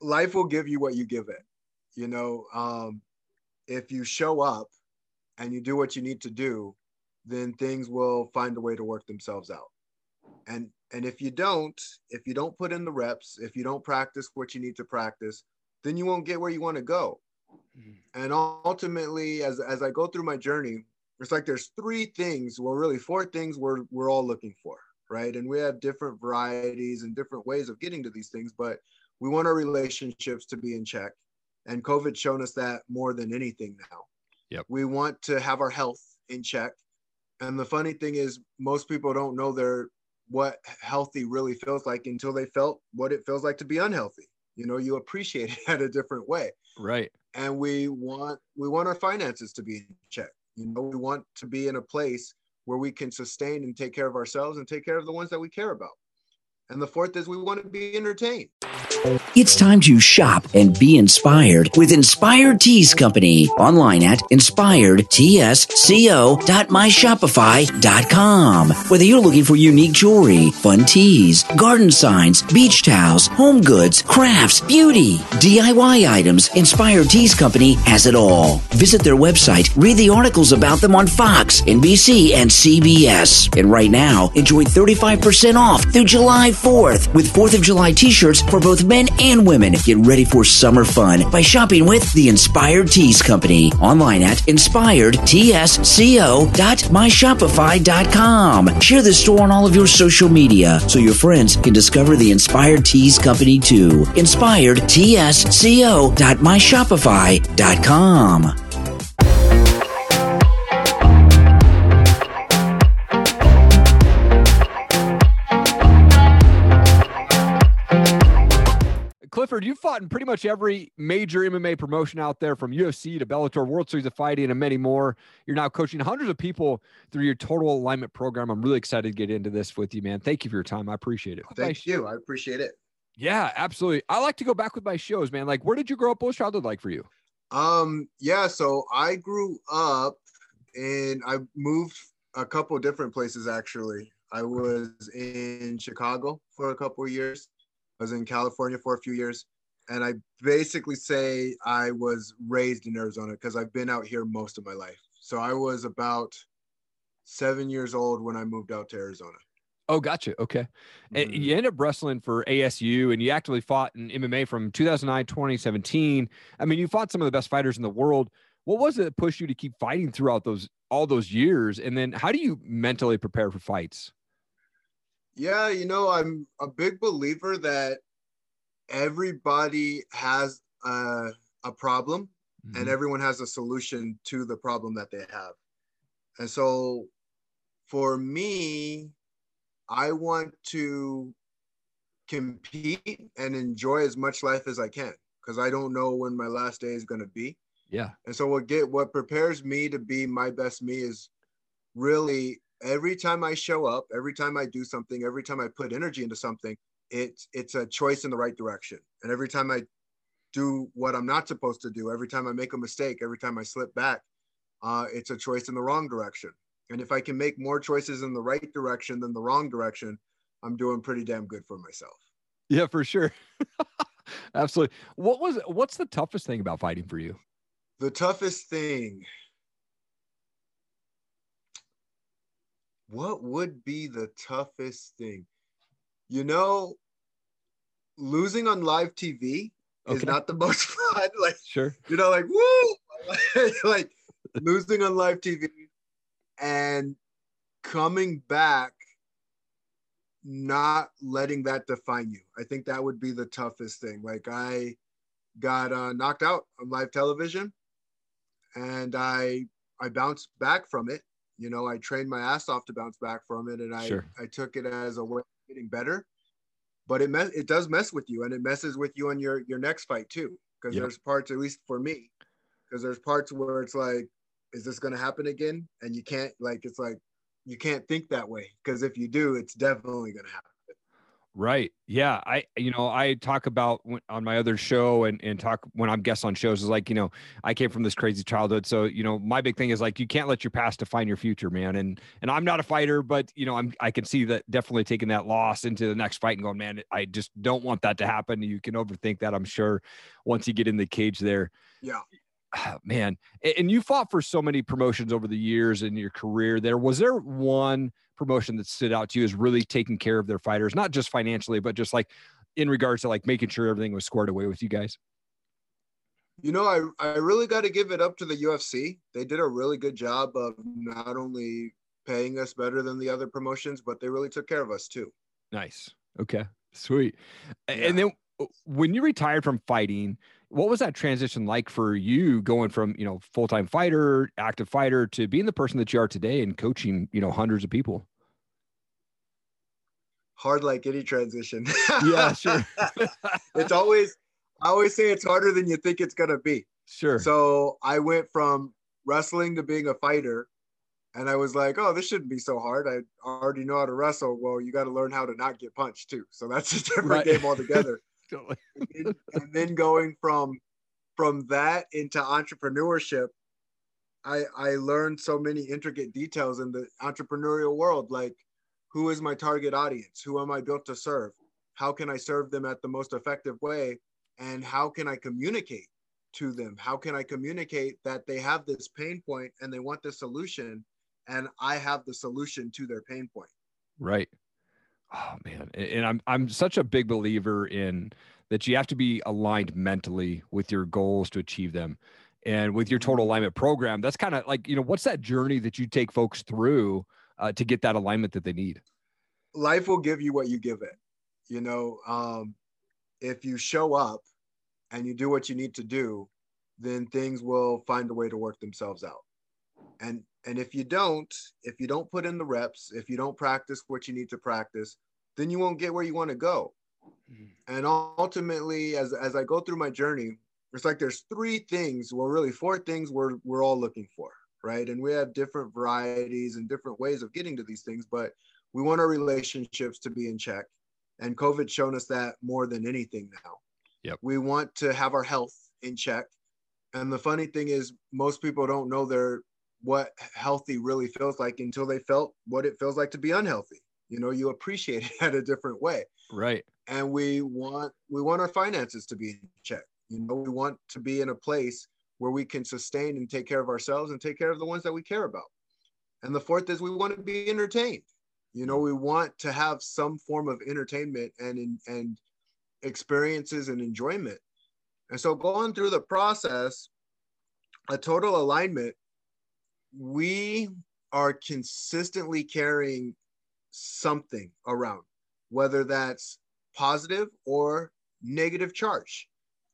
life will give you what you give it. You know, um, if you show up and you do what you need to do, then things will find a way to work themselves out. And and if you don't, if you don't put in the reps, if you don't practice what you need to practice, then you won't get where you want to go. Mm-hmm. And ultimately, as as I go through my journey, it's like there's three things, well, really four things we're we're all looking for, right? And we have different varieties and different ways of getting to these things, but we want our relationships to be in check. And COVID's shown us that more than anything now. Yep. We want to have our health in check. And the funny thing is, most people don't know their what healthy really feels like until they felt what it feels like to be unhealthy. You know, you appreciate it at a different way. Right. And we want we want our finances to be in check. You know, we want to be in a place where we can sustain and take care of ourselves and take care of the ones that we care about. And the fourth is we want to be entertained. It's time to shop and be inspired with Inspired Tees Company online at inspiredtsco.myshopify.com. Whether you're looking for unique jewelry, fun tees, garden signs, beach towels, home goods, crafts, beauty, DIY items, Inspired Tees Company has it all. Visit their website, read the articles about them on Fox, NBC, and CBS. And right now, enjoy 35% off through July 4th with 4th of July t-shirts for both men and women. Get ready for summer fun by shopping with the Inspired Tees Company online at inspiredtsco.myshopify.com. Share the store on all of your social media so your friends can discover the Inspired Tees Company too. inspiredtsco.myshopify.com. Clifford, you fought in pretty much every major MMA promotion out there from UFC to Bellator, World Series of Fighting, and many more. You're now coaching hundreds of people through your total alignment program. I'm really excited to get into this with you, man. Thank you for your time. I appreciate it. Thank you. I appreciate it. Yeah, absolutely. I like to go back with my shows, man. Like, where did you grow up? What was childhood like for you? Um, yeah, so I grew up and I moved a couple different places actually. I was in Chicago for a couple of years. I was in California for a few years. And I basically say I was raised in Arizona because I've been out here most of my life. So I was about seven years old when I moved out to Arizona. Oh, gotcha. Okay. And mm-hmm. you end up wrestling for ASU and you actively fought in MMA from 2009, 2017. I mean, you fought some of the best fighters in the world. What was it that pushed you to keep fighting throughout those all those years? And then how do you mentally prepare for fights? Yeah, you know, I'm a big believer that everybody has a, a problem mm-hmm. and everyone has a solution to the problem that they have. And so for me, I want to compete and enjoy as much life as I can because I don't know when my last day is going to be. Yeah. And so what get what prepares me to be my best me is really every time I show up, every time I do something, every time I put energy into something, it's it's a choice in the right direction. And every time I do what I'm not supposed to do, every time I make a mistake, every time I slip back, uh, it's a choice in the wrong direction. And if I can make more choices in the right direction than the wrong direction, I'm doing pretty damn good for myself. Yeah, for sure. Absolutely. What was what's the toughest thing about fighting for you? The toughest thing what would be the toughest thing? You know, losing on live TV okay. is not the most fun. Like, sure, you know, like woo, like losing on live TV and coming back, not letting that define you. I think that would be the toughest thing. Like, I got uh, knocked out on live television, and I I bounced back from it you know, I trained my ass off to bounce back from it, and I sure. I took it as a way of getting better. But it mess it does mess with you, and it messes with you on your your next fight too. Because yep. there's parts, at least for me, because there's parts where it's like, is this going to happen again? And you can't like it's like you can't think that way because if you do, it's definitely going to happen. Right. Yeah. I, you know, I talk about on my other show and, and talk when I'm guest on shows is like, you know, I came from this crazy childhood. So, you know, my big thing is like, you can't let your past define your future, man. And, and I'm not a fighter, but you know, I'm, I can see that definitely taking that loss into the next fight and going, man, I just don't want that to happen. You can overthink that. I'm sure once you get in the cage there. Yeah. Man. And you fought for so many promotions over the years in your career there. Was there one, promotion that stood out to you is really taking care of their fighters, not just financially, but just like in regards to like making sure everything was squared away with you guys? You know, I, I really got to give it up to the UFC. They did a really good job of not only paying us better than the other promotions, but they really took care of us too. Nice. Okay. Sweet. Yeah. And then when you retired from fighting, what was that transition like for you going from you know full-time fighter active fighter to being the person that you are today and coaching you know hundreds of people? Hard like any transition. Yeah sure. It's always i always say it's harder than you think it's going to be. Sure. So i went from wrestling to being a fighter and i was like oh this shouldn't be so hard. I already know how to wrestle. Well you got to learn how to not get punched too. So that's a different right. game altogether and, then, and then going from from that into entrepreneurship I, I learned so many intricate details in the entrepreneurial world, like who is my target audience? Who am I built to serve? How can I serve them at the most effective way? And how can I communicate to them? How can I communicate that they have this pain point and they want the solution and I have the solution to their pain point? Right oh man. And i'm i'm such a big believer in that you have to be aligned mentally with your goals to achieve them. And with your total mm-hmm. alignment program that's kind of like you know what's that journey that you take folks through uh, to get that alignment that they need? Life will give you what you give it you know? Um, if you show up and you do what you need to do then things will find a way to work themselves out and and if you don't, if you don't put in the reps, if you don't practice what you need to practice, then you won't get where you want to go. Mm-hmm. And ultimately, as, as I go through my journey, it's like there's three things, well, really four things we're, we're all looking for, right? And we have different varieties and different ways of getting to these things, but we want our relationships to be in check. And COVID's shown us that more than anything now. Yep. We want to have our health in check. And the funny thing is, most people don't know their what healthy really feels like until they felt what it feels like to be unhealthy. You know you appreciate it at a different way. Right. And we want we want our finances to be in check. You know we want to be in a place where we can sustain and take care of ourselves and take care of the ones that we care about. And the fourth is we want to be entertained. You know we want to have some form of entertainment and and experiences and enjoyment. And so going through the process a total alignment we are consistently carrying something around, whether that's positive or negative charge.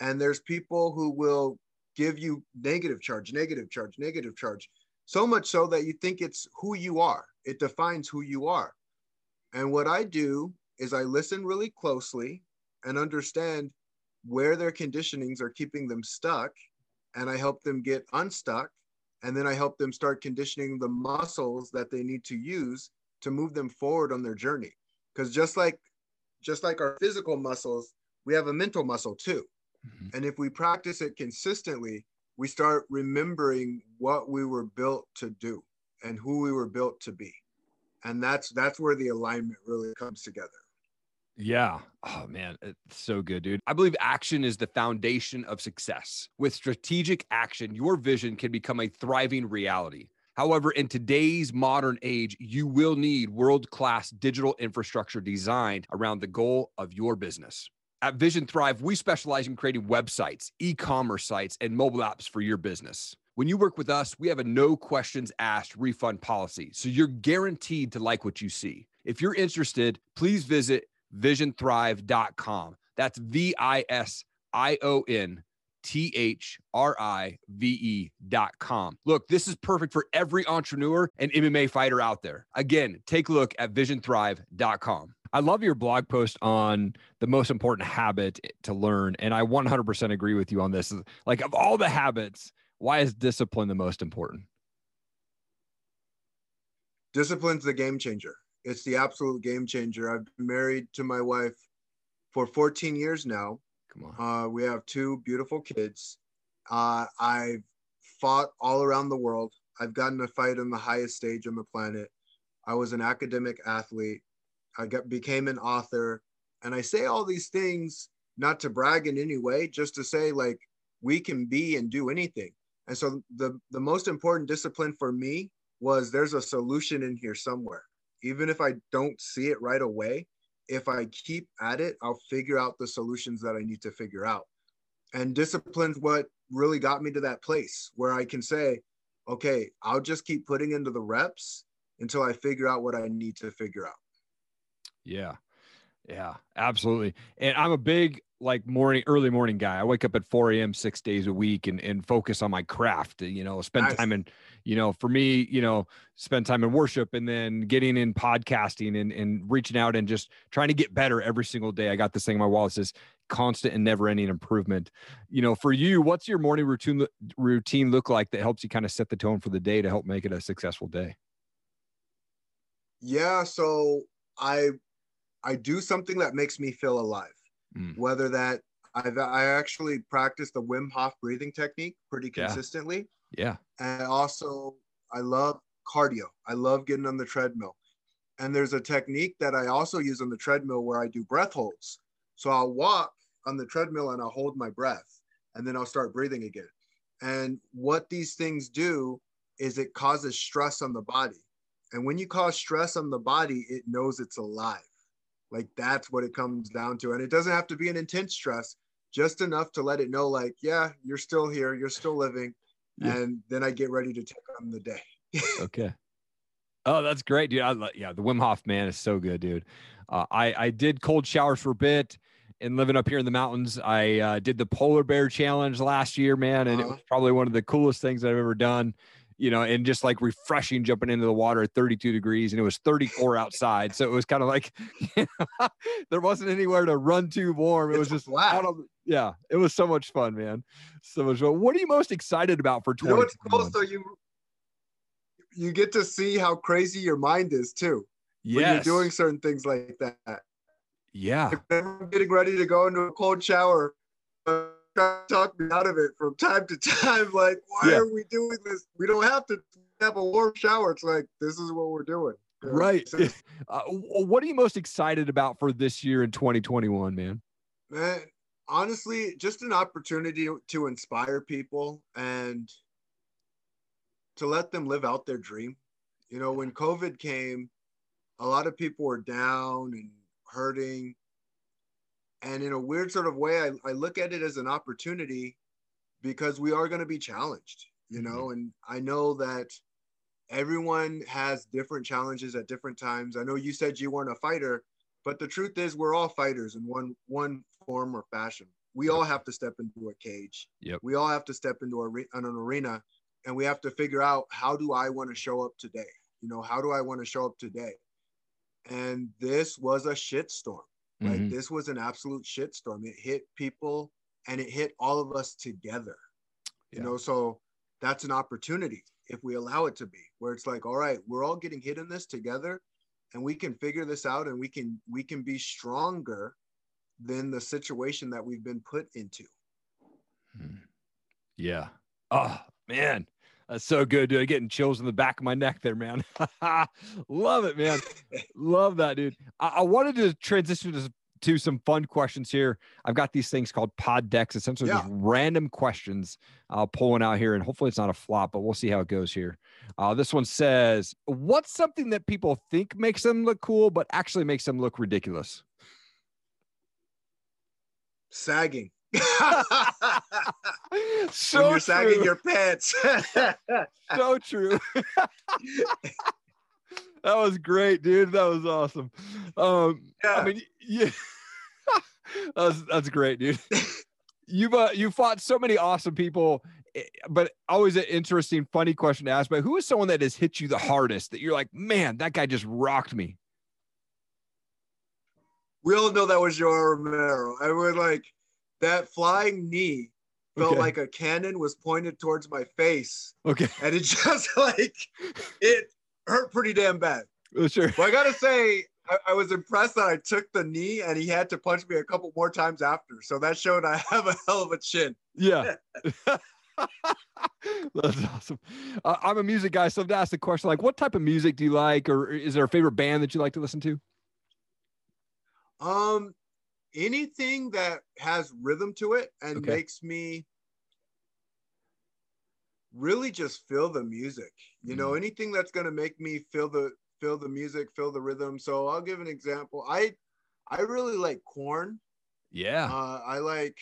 And there's people who will give you negative charge, negative charge, negative charge, so much so that you think it's who you are. It defines who you are. And what I do is I listen really closely and understand where their conditionings are keeping them stuck. And I help them get unstuck and then I help them start conditioning the muscles that they need to use to move them forward on their journey. Because just like just like our physical muscles, we have a mental muscle too. Mm-hmm. And if we practice it consistently, we start remembering what we were built to do and who we were built to be. And that's that's where the alignment really comes together. Yeah. Oh man, it's so good, dude. I believe action is the foundation of success. With strategic action, your vision can become a thriving reality. However, in today's modern age, you will need world class digital infrastructure designed around the goal of your business. At Vision Thrive, we specialize in creating websites, e commerce sites, and mobile apps for your business. When you work with us, we have a no questions asked refund policy, so you're guaranteed to like what you see. If you're interested, please visit visionthrive.com. That's V I S I O N T H R I V E.com. Look, this is perfect for every entrepreneur and MMA fighter out there. Again, take a look at visionthrive.com. I love your blog post on the most important habit to learn. And I 100% agree with you on this. Like, of all the habits, why is discipline the most important? Discipline's the game changer it's the absolute game changer. I've been married to my wife for 14 years now. Come on. Uh, we have two beautiful kids. Uh, I've fought all around the world. I've gotten a fight on the highest stage on the planet. I was an academic athlete. I got became an author, and I say all these things not to brag in any way, just to say like we can be and do anything. And so the the most important discipline for me was there's a solution in here somewhere. Even if I don't see it right away, if I keep at it, I'll figure out the solutions that I need to figure out. And discipline's what really got me to that place where I can say, okay, I'll just keep putting into the reps until I figure out what I need to figure out. Yeah. Yeah, absolutely. And I'm a big like morning, early morning guy. I wake up at 4 a.m. six days a week and, and focus on my craft, you know, spend nice. time in, you know, for me, you know, spend time in worship and then getting in podcasting and, and reaching out and just trying to get better every single day. I got this thing in my wall that says constant and never ending improvement. You know, for you, what's your morning routine routine look like that helps you kind of set the tone for the day to help make it a successful day? Yeah. So I, I do something that makes me feel alive mm. whether that I've I actually practice the Wim Hof breathing technique pretty consistently. Yeah. And also I love cardio. I love getting on the treadmill. And there's a technique that I also use on the treadmill where I do breath holds. So I'll walk on the treadmill and I'll hold my breath and then I'll start breathing again. And what these things do is it causes stress on the body. And when you cause stress on the body, it knows it's alive. Like that's what it comes down to. And it doesn't have to be an intense stress, just enough to let it know, like, yeah, you're still here, you're still living. Yeah. And then I get ready to take on the day. okay. Oh, that's great, dude. I love, yeah, the Wim Hof man is so good, dude. Uh, I I did cold showers for a bit, and living up here in the mountains, I uh, did the polar bear challenge last year, man, and uh-huh. it was probably one of the coolest things I've ever done you know, and just like refreshing jumping into the water at 32 degrees and it was 34 outside. So it was kind of like you know, there wasn't anywhere to run too warm. It it's was just flat. yeah, it was so much fun, man. So much fun. What are you most excited about for 20? You know what's cool? So you you get to see how crazy your mind is too. Yeah, you're doing certain things like that. Yeah. I'm getting ready to go into a cold shower, to talk me out of it from time to time. Like, why yeah. are we doing this? We don't have to have a warm shower. It's like this is what we're doing. You know? Right. Uh, what are you most excited about for this year in 2021, man? Man, honestly, just an opportunity to inspire people and to let them live out their dream. You know, when COVID came, a lot of people were down and hurting and in a weird sort of way I, I look at it as an opportunity because we are going to be challenged you know? Mm-hmm. and i know that everyone has different challenges at different times. I know you said you weren't a fighter but the truth is we're all fighters in one one form or fashion. We all have to step into a cage. Yep. we all have to step into a, an arena and we have to figure out how do i want to show up today? You know how do i want to show up today? And this was a shitstorm like mm-hmm. this was an absolute shitstorm. It hit people and it hit all of us together. Yeah. You know, so that's an opportunity if we allow it to be, where it's like, all right, we're all getting hit in this together and we can figure this out and we can we can be stronger than the situation that we've been put into. Hmm. Yeah. Oh man. That's so good, dude. Getting chills in the back of my neck there, man. Love it, man. Love that, dude. I, I wanted to transition to, to, some fun questions here. I've got these things called PodDecks, essentially yeah. just random questions I'll pull one out here, and hopefully it's not a flop, but we'll see how it goes here. Uh, this one says, What's something that people think makes them look cool, but actually makes them look ridiculous? Sagging. so when you're sagging your pants. so true. that was great, dude. That was awesome. Um, yeah. I mean, yeah, that's that's great, dude. You've uh, you fought so many awesome people, eh, but always an interesting, funny question to ask. But who is someone that has hit you the hardest that you're like, man, that guy just rocked me? We all know that was Yoel Romero. I would like that flying knee felt okay. like a cannon was pointed towards my face. Okay. And it just like it hurt pretty damn bad. Oh, sure. Well, I gotta say, I, I, was impressed that I took the knee and he had to punch me a couple more times after. So that showed I have a hell of a chin. Yeah. That's awesome. Uh, I'm a music guy, so I've asked the question like, what type of music do you like, or is there a favorite band that you like to listen to? Um, anything that has rhythm to it and okay. makes me really just feel the music. You mm. know, anything that's gonna make me feel the feel the music, feel the rhythm. So I'll give an example. I I really like Korn Yeah. Uh, I like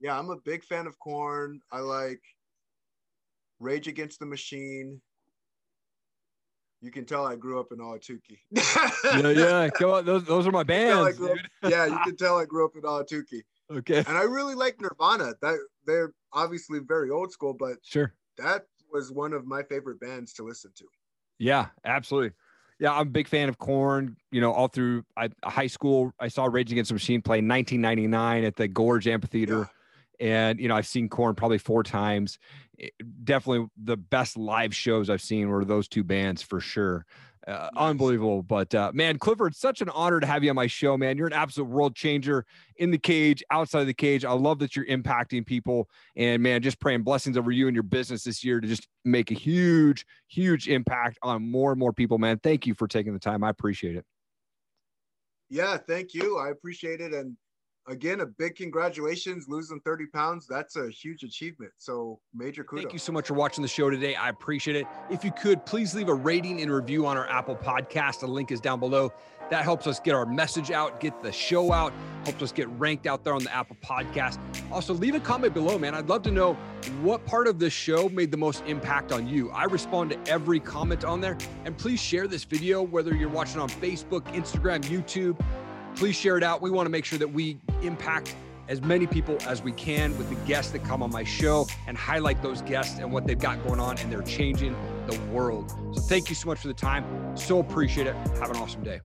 yeah, I'm a big fan of Korn I like Rage Against the Machine. You can tell I grew up in Ahwatukee. yeah, yeah. Go on. Those, those are my bands. Up, yeah, you can tell I grew up in Ahwatukee. Okay. And I really like Nirvana. That they're obviously very old school, but sure. That was one of my favorite bands to listen to. Yeah, absolutely. Yeah, I'm a big fan of Korn. You know, all through I, high school, I saw Rage Against the Machine play 1999 at the Gorge Amphitheater. Yeah and you know i've seen Korn probably four times. It, definitely the best live shows i've seen were those two bands for sure. Uh, unbelievable but uh, man clifford such an honor to have you on my show man. You're an absolute world changer in the cage outside of the cage. I love that you're impacting people and man just praying blessings over you and your business this year to just make a huge huge impact on more and more people man. Thank you for taking the time. I appreciate it. Yeah thank you. I appreciate it and again, a big congratulations losing 30 pounds. That's a huge achievement. So major kudos. Thank you so much for watching the show today. I appreciate it. If you could, please leave a rating and review on our Apple podcast. The link is down below. That helps us get our message out, get the show out, helps us get ranked out there on the Apple podcast. Also, leave a comment below, man. I'd love to know what part of this show made the most impact on you. I respond to every comment on there. And please share this video, whether you're watching on Facebook, Instagram, YouTube please share it out. We want to make sure that we impact as many people as we can with the guests that come on my show and highlight those guests and what they've got going on and they're changing the world. So thank you so much for the time. So appreciate it. Have an awesome day.